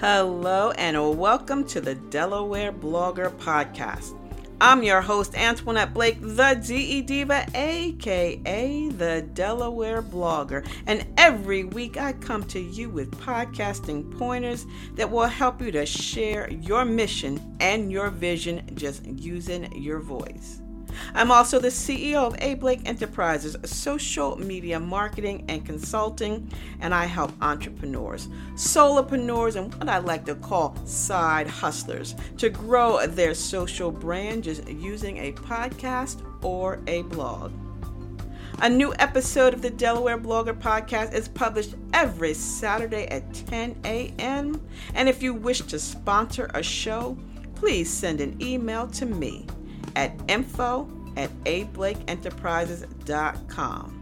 Hello, and welcome to the Delaware Blogger Podcast. I'm your host, Antoinette Blake, the DE Diva, aka the Delaware Blogger. And every week I come to you with podcasting pointers that will help you to share your mission and your vision just using your voice. I'm also the CEO of A. Blake Enterprises, social media marketing and consulting, and I help entrepreneurs, solopreneurs, and what I like to call side hustlers to grow their social brand just using a podcast or a blog. A new episode of the Delaware Blogger Podcast is published every Saturday at 10 a.m. And if you wish to sponsor a show, please send an email to me at info at ablakeenterprises.com.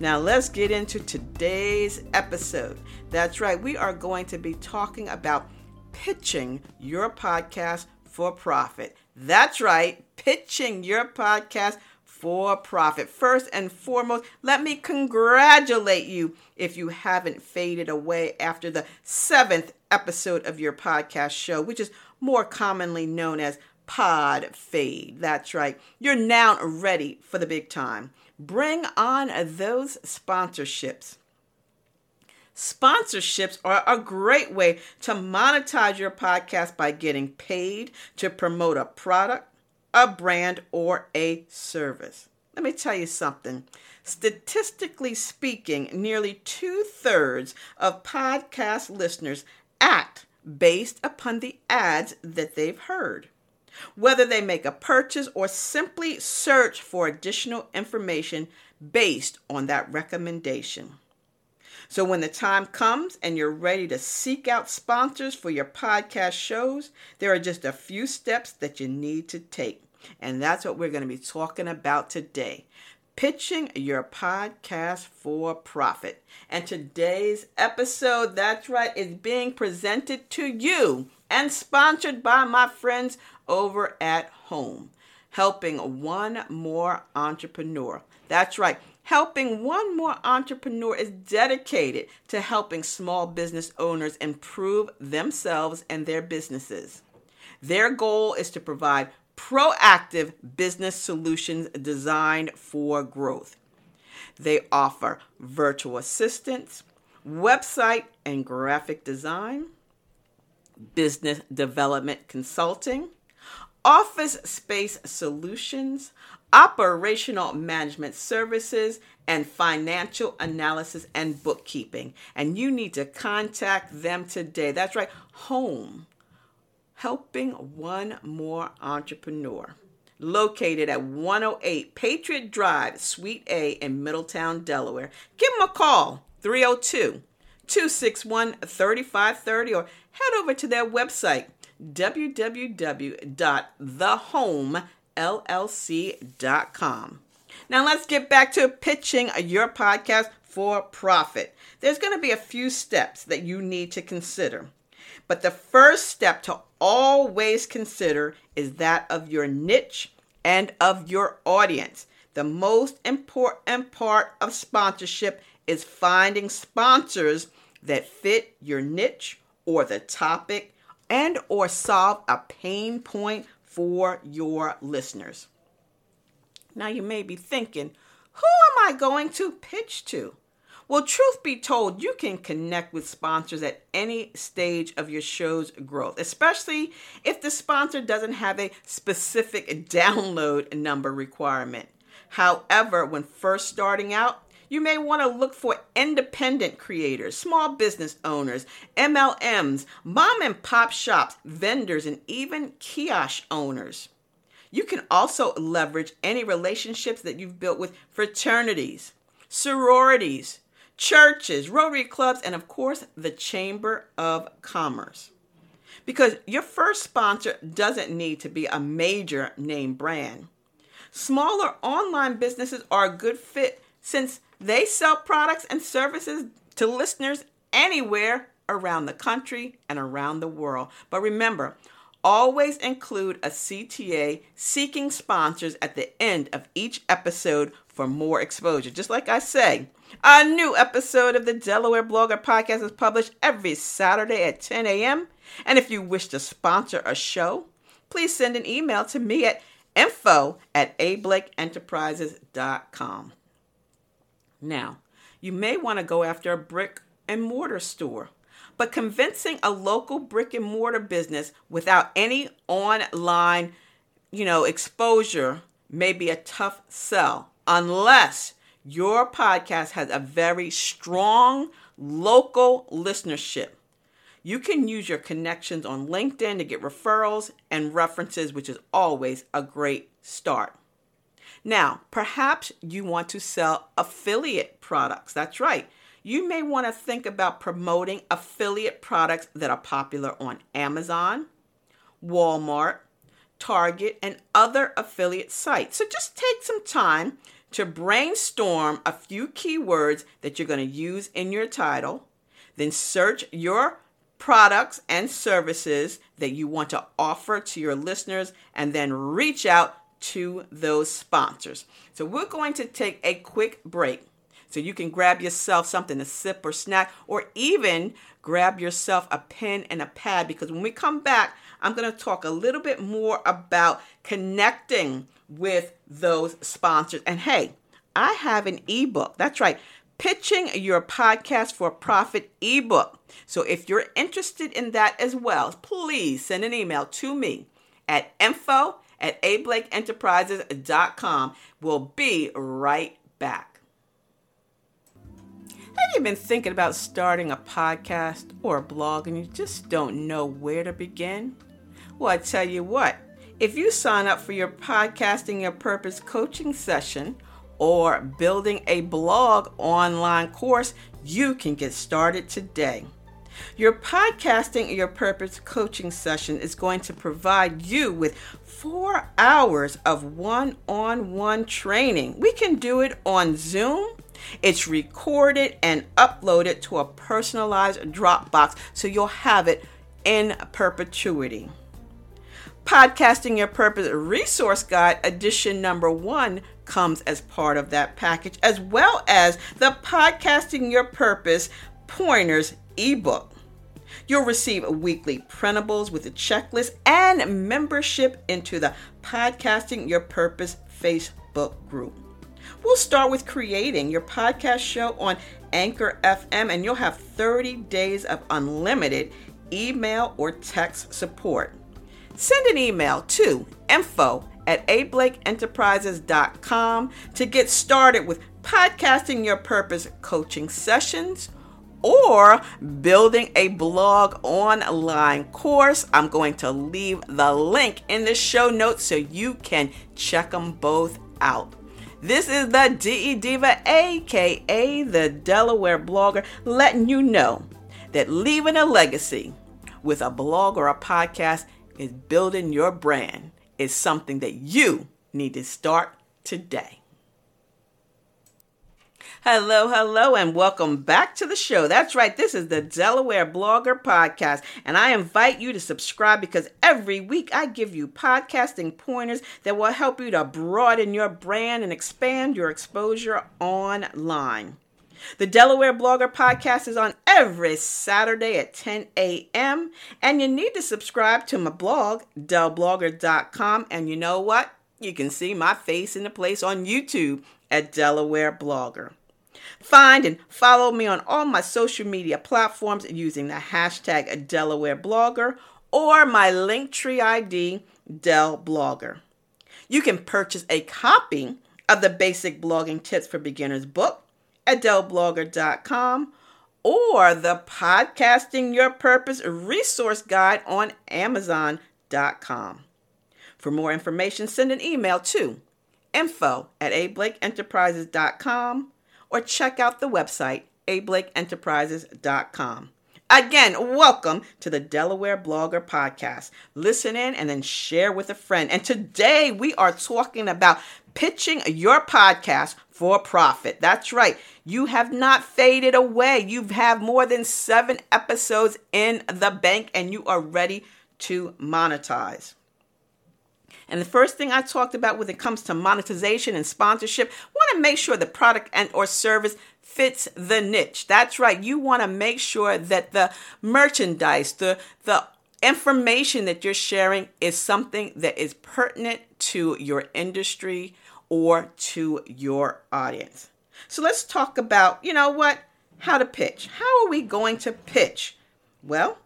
Now, let's get into today's episode. That's right, we are going to be talking about pitching your podcast for profit. That's right, pitching your podcast for profit. First and foremost, let me congratulate you if you haven't faded away after the seventh episode of your podcast show, which is more commonly known as pod fade. That's right. You're now ready for the big time. Bring on those sponsorships. Sponsorships are a great way to monetize your podcast by getting paid to promote a product, a brand, or a service. Let me tell you something. Statistically speaking, nearly two thirds of podcast listeners act based upon the ads that they've heard whether they make a purchase or simply search for additional information based on that recommendation. So, when the time comes and you're ready to seek out sponsors for your podcast shows, there are just a few steps that you need to take. And that's what we're going to be talking about today pitching your podcast for profit. And today's episode, that's right, is being presented to you and sponsored by my friends over at home, helping one more entrepreneur. That's right. Helping One More Entrepreneur is dedicated to helping small business owners improve themselves and their businesses. Their goal is to provide proactive business solutions designed for growth. They offer virtual assistants, website and graphic design, business development consulting, office space solutions, operational management services, and financial analysis and bookkeeping. And you need to contact them today. That's right, home, helping one more entrepreneur. Located at 108 Patriot Drive, Suite A in Middletown, Delaware. Give them a call, 302 261 3530, or head over to their website, www.thehomellc.com. Now let's get back to pitching your podcast for profit. There's going to be a few steps that you need to consider. But the first step to always consider is that of your niche and of your audience. The most important part of sponsorship is finding sponsors that fit your niche or the topic and or solve a pain point for your listeners. Now you may be thinking, who am I going to pitch to? Well, truth be told, you can connect with sponsors at any stage of your show's growth, especially if the sponsor doesn't have a specific download number requirement. However, when first starting out, you may want to look for independent creators, small business owners, MLMs, mom and pop shops, vendors, and even kiosk owners. You can also leverage any relationships that you've built with fraternities, sororities, churches, Rotary clubs, and of course, the Chamber of Commerce. Because your first sponsor doesn't need to be a major name brand. Smaller online businesses are a good fit since they sell products and services to listeners anywhere around the country and around the world. But remember, always include a CTA seeking sponsors at the end of each episode for more exposure. Just like I say, A new episode of the Delaware Blogger Podcast is published every Saturday at 10 a.m. And if you wish to sponsor a show, please send an email to me at info at ablakeenterprises.com. Now, you may want to go after a brick and mortar store, but convincing a local brick and mortar business without any online, you know, exposure may be a tough sell unless your podcast has a very strong local listenership. You can use your connections on LinkedIn to get referrals and references, which is always a great start. Now, perhaps you want to sell affiliate products. That's right. You may want to think about promoting affiliate products that are popular on Amazon, Walmart, Target, and other affiliate sites. So just take some time to brainstorm a few keywords that you're going to use in your title, then search your products and services that you want to offer to your listeners, and then reach out to those sponsors. So, we're going to take a quick break so you can grab yourself something to sip or snack, or even grab yourself a pen and a pad because when we come back, I'm going to talk a little bit more about connecting with those sponsors. And hey, I have an ebook. That's right. Pitching your podcast for profit ebook. So if you're interested in that as well, please send an email to me at info at ablakeenterprises.com. We'll be right back. Have you been thinking about starting a podcast or a blog and you just don't know where to begin? Well, I tell you what, if you sign up for your Podcasting Your Purpose coaching session or building a blog online course, you can get started today. Your Podcasting Your Purpose coaching session is going to provide you with four hours of one on one training. We can do it on Zoom. It's recorded and uploaded to a personalized Dropbox so you'll have it in perpetuity. Podcasting Your Purpose Resource Guide, edition number one, comes as part of that package, as well as the Podcasting Your Purpose Pointers ebook. You'll receive weekly printables with a checklist and membership into the Podcasting Your Purpose Facebook group. We'll start with creating your podcast show on Anchor FM, and you'll have 30 days of unlimited email or text support. Send an email to info at ablakeenterprises.com to get started with podcasting your purpose coaching sessions or building a blog online course. I'm going to leave the link in the show notes so you can check them both out. This is the DE Diva, aka the Delaware blogger, letting you know that leaving a legacy with a blog or a podcast is building your brand is something that you need to start today. Hello, hello, and welcome back to the show. That's right, this is the Delaware Blogger Podcast, and I invite you to subscribe because every week I give you podcasting pointers that will help you to broaden your brand and expand your exposure online. The Delaware Blogger Podcast is on every Saturday at 10 a.m. And you need to subscribe to my blog, delblogger.com. And you know what? You can see my face in the place on YouTube at Delaware Blogger. Find and follow me on all my social media platforms using the hashtag Delaware Blogger or my Linktree ID, Del Blogger. You can purchase a copy of the Basic Blogging Tips for Beginners book at delblogger.com or the Podcasting Your Purpose resource guide on amazon.com. For more information, send an email to info at ablakeenterprises.com or check out the website ablakeenterprises.com. Again, welcome to the Delaware Blogger Podcast. Listen in and then share with a friend. And today we are talking about pitching your podcast for profit. That's right. You have not faded away. You have more than seven episodes in the bank and you are ready to monetize. And the first thing I talked about when it comes to monetization and sponsorship, want to make sure the product and or service fits the niche. That's right. You want to make sure that the merchandise, the the information that you're sharing is something that is pertinent to your industry or to your audience. So let's talk about, you know what, how to pitch. How are we going to pitch? Well,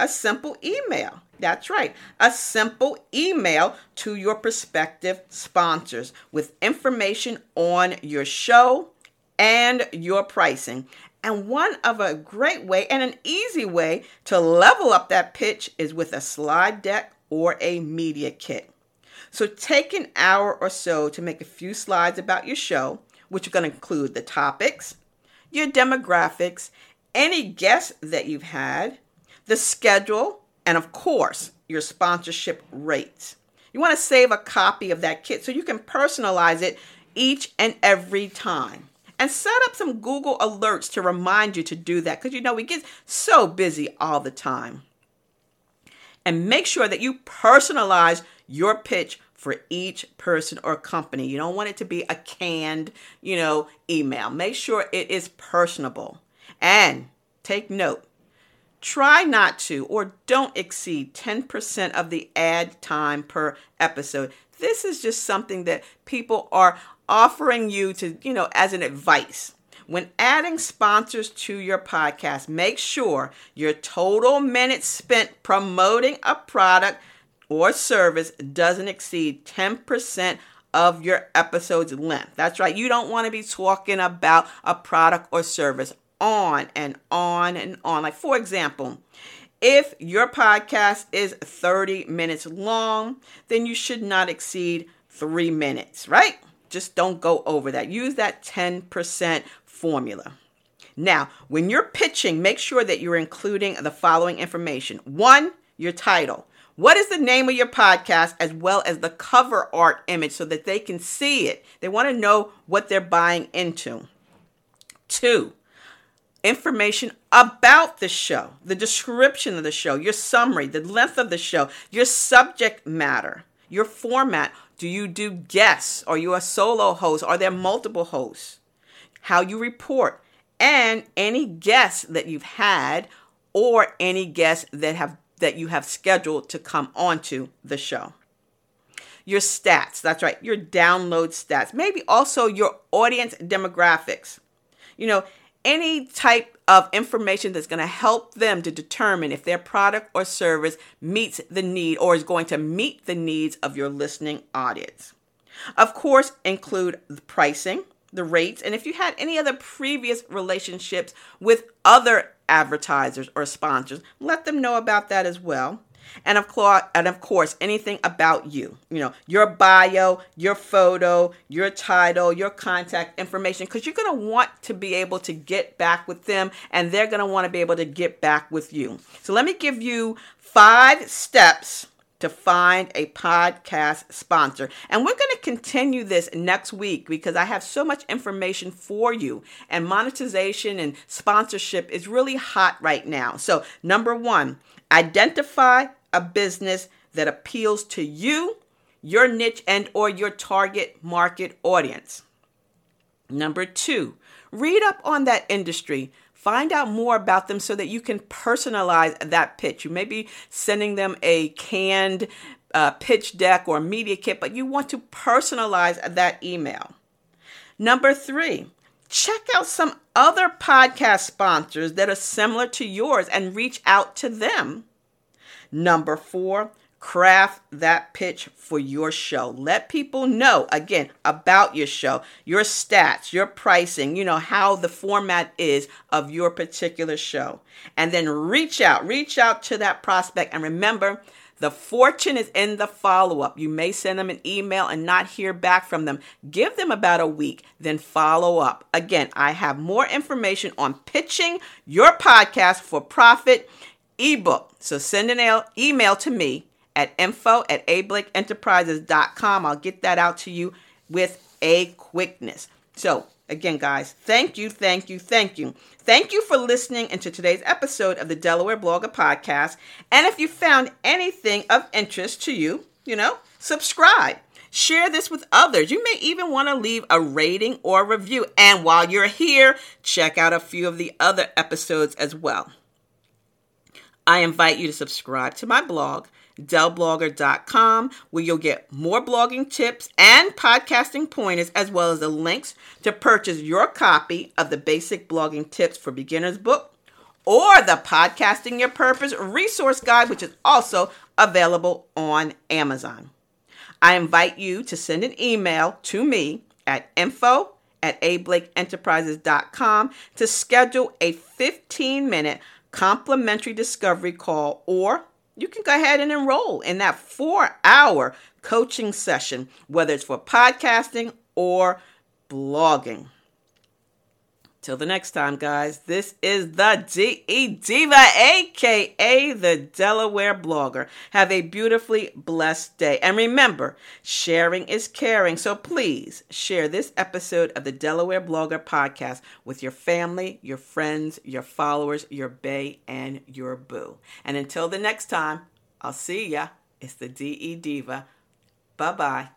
a simple email. That's right, a simple email to your prospective sponsors with information on your show and your pricing. And one of a great way and an easy way to level up that pitch is with a slide deck or a media kit. So take an hour or so to make a few slides about your show, which are going to include the topics, your demographics, any guests that you've had, the schedule, and of course, your sponsorship rates. You want to save a copy of that kit so you can personalize it each and every time and set up some Google alerts to remind you to do that because you know we get so busy all the time. And make sure that you personalize your pitch for each person or company. You don't want it to be a canned, you know, email. Make sure it is personable. And take note, try not to or don't exceed 10% of the ad time per episode. This is just something that people are offering you to, you know, as an advice. When adding sponsors to your podcast, make sure your total minutes spent promoting a product or service doesn't exceed 10% of your episode's length. That's right. You don't want to be talking about a product or service on and on and on. Like, for example, if your podcast is 30 minutes long, then you should not exceed three minutes, right? Just don't go over that. Use that 10% formula. Now, when you're pitching, make sure that you're including the following information one, your title. What is the name of your podcast as well as the cover art image so that they can see it? They want to know what they're buying into. Two, information about the show, the description of the show, your summary, the length of the show, your subject matter, your format. Do you do guests? Are you a solo host? Are there multiple hosts? How you report, and any guests that you've had, or any guests that have that you have scheduled to come onto the show. Your stats, that's right, your download stats. Maybe also your audience demographics. You know, any type of information that's going to help them to determine if their product or service meets the need or is going to meet the needs of your listening audience. Of course, include the pricing, the rates, and if you had any other previous relationships with other advertisers or sponsors, let them know about that as well. And of course, and of course, anything about you. You know, your bio, your photo, your title, your contact information, because you're going to want to be able to get back with them, and they're going to want to be able to get back with you. So let me give you five steps to find a podcast sponsor. And we're going to continue this next week because I have so much information for you. And monetization and sponsorship is really hot right now. So, number one, identify a business that appeals to you, your niche and or your target market audience. Number 2, read up on that industry. Find out more about them so that you can personalize that pitch. You may be sending them a canned uh, pitch deck or media kit, but you want to personalize that email. Number three, check out some other podcast sponsors that are similar to yours and reach out to them. Number four, craft that pitch for your show. Let people know again about your show, your stats, your pricing, you know, how the format is of your particular show. And then reach out, reach out to that prospect. And remember, the fortune is in the follow up. You may send them an email and not hear back from them. Give them about a week, then follow up. Again, I have more information on pitching your podcast for profit ebook. So send an email to me at info at ablakeenterprises.com. I'll get that out to you with a quickness. So, again, guys, thank you, thank you, thank you. Thank you for listening into today's episode of the Delaware Blogger Podcast. And if you found anything of interest to you, you know, subscribe. Share this with others. You may even want to leave a rating or review. And while you're here, check out a few of the other episodes as well. I invite you to subscribe to my blog, delblogger.com, where you'll get more blogging tips and podcasting pointers, as well as the links to purchase your copy of the Basic Blogging Tips for Beginners book or the Podcasting Your Purpose resource guide, which is also available on Amazon. I invite you to send an email to me at info at ablakeenterprises.com to schedule a 15 minute complimentary discovery call, or you can go ahead and enroll in that four hour coaching session, whether it's for podcasting or blogging. Till the next time, guys, this is the DE Diva, aka the Delaware blogger. Have a beautifully blessed day. And remember, sharing is caring. So please share this episode of the Delaware Blogger podcast with your family, your friends, your followers, your bay, and your boo. And until the next time, I'll see ya. It's the DE Diva. Bye bye.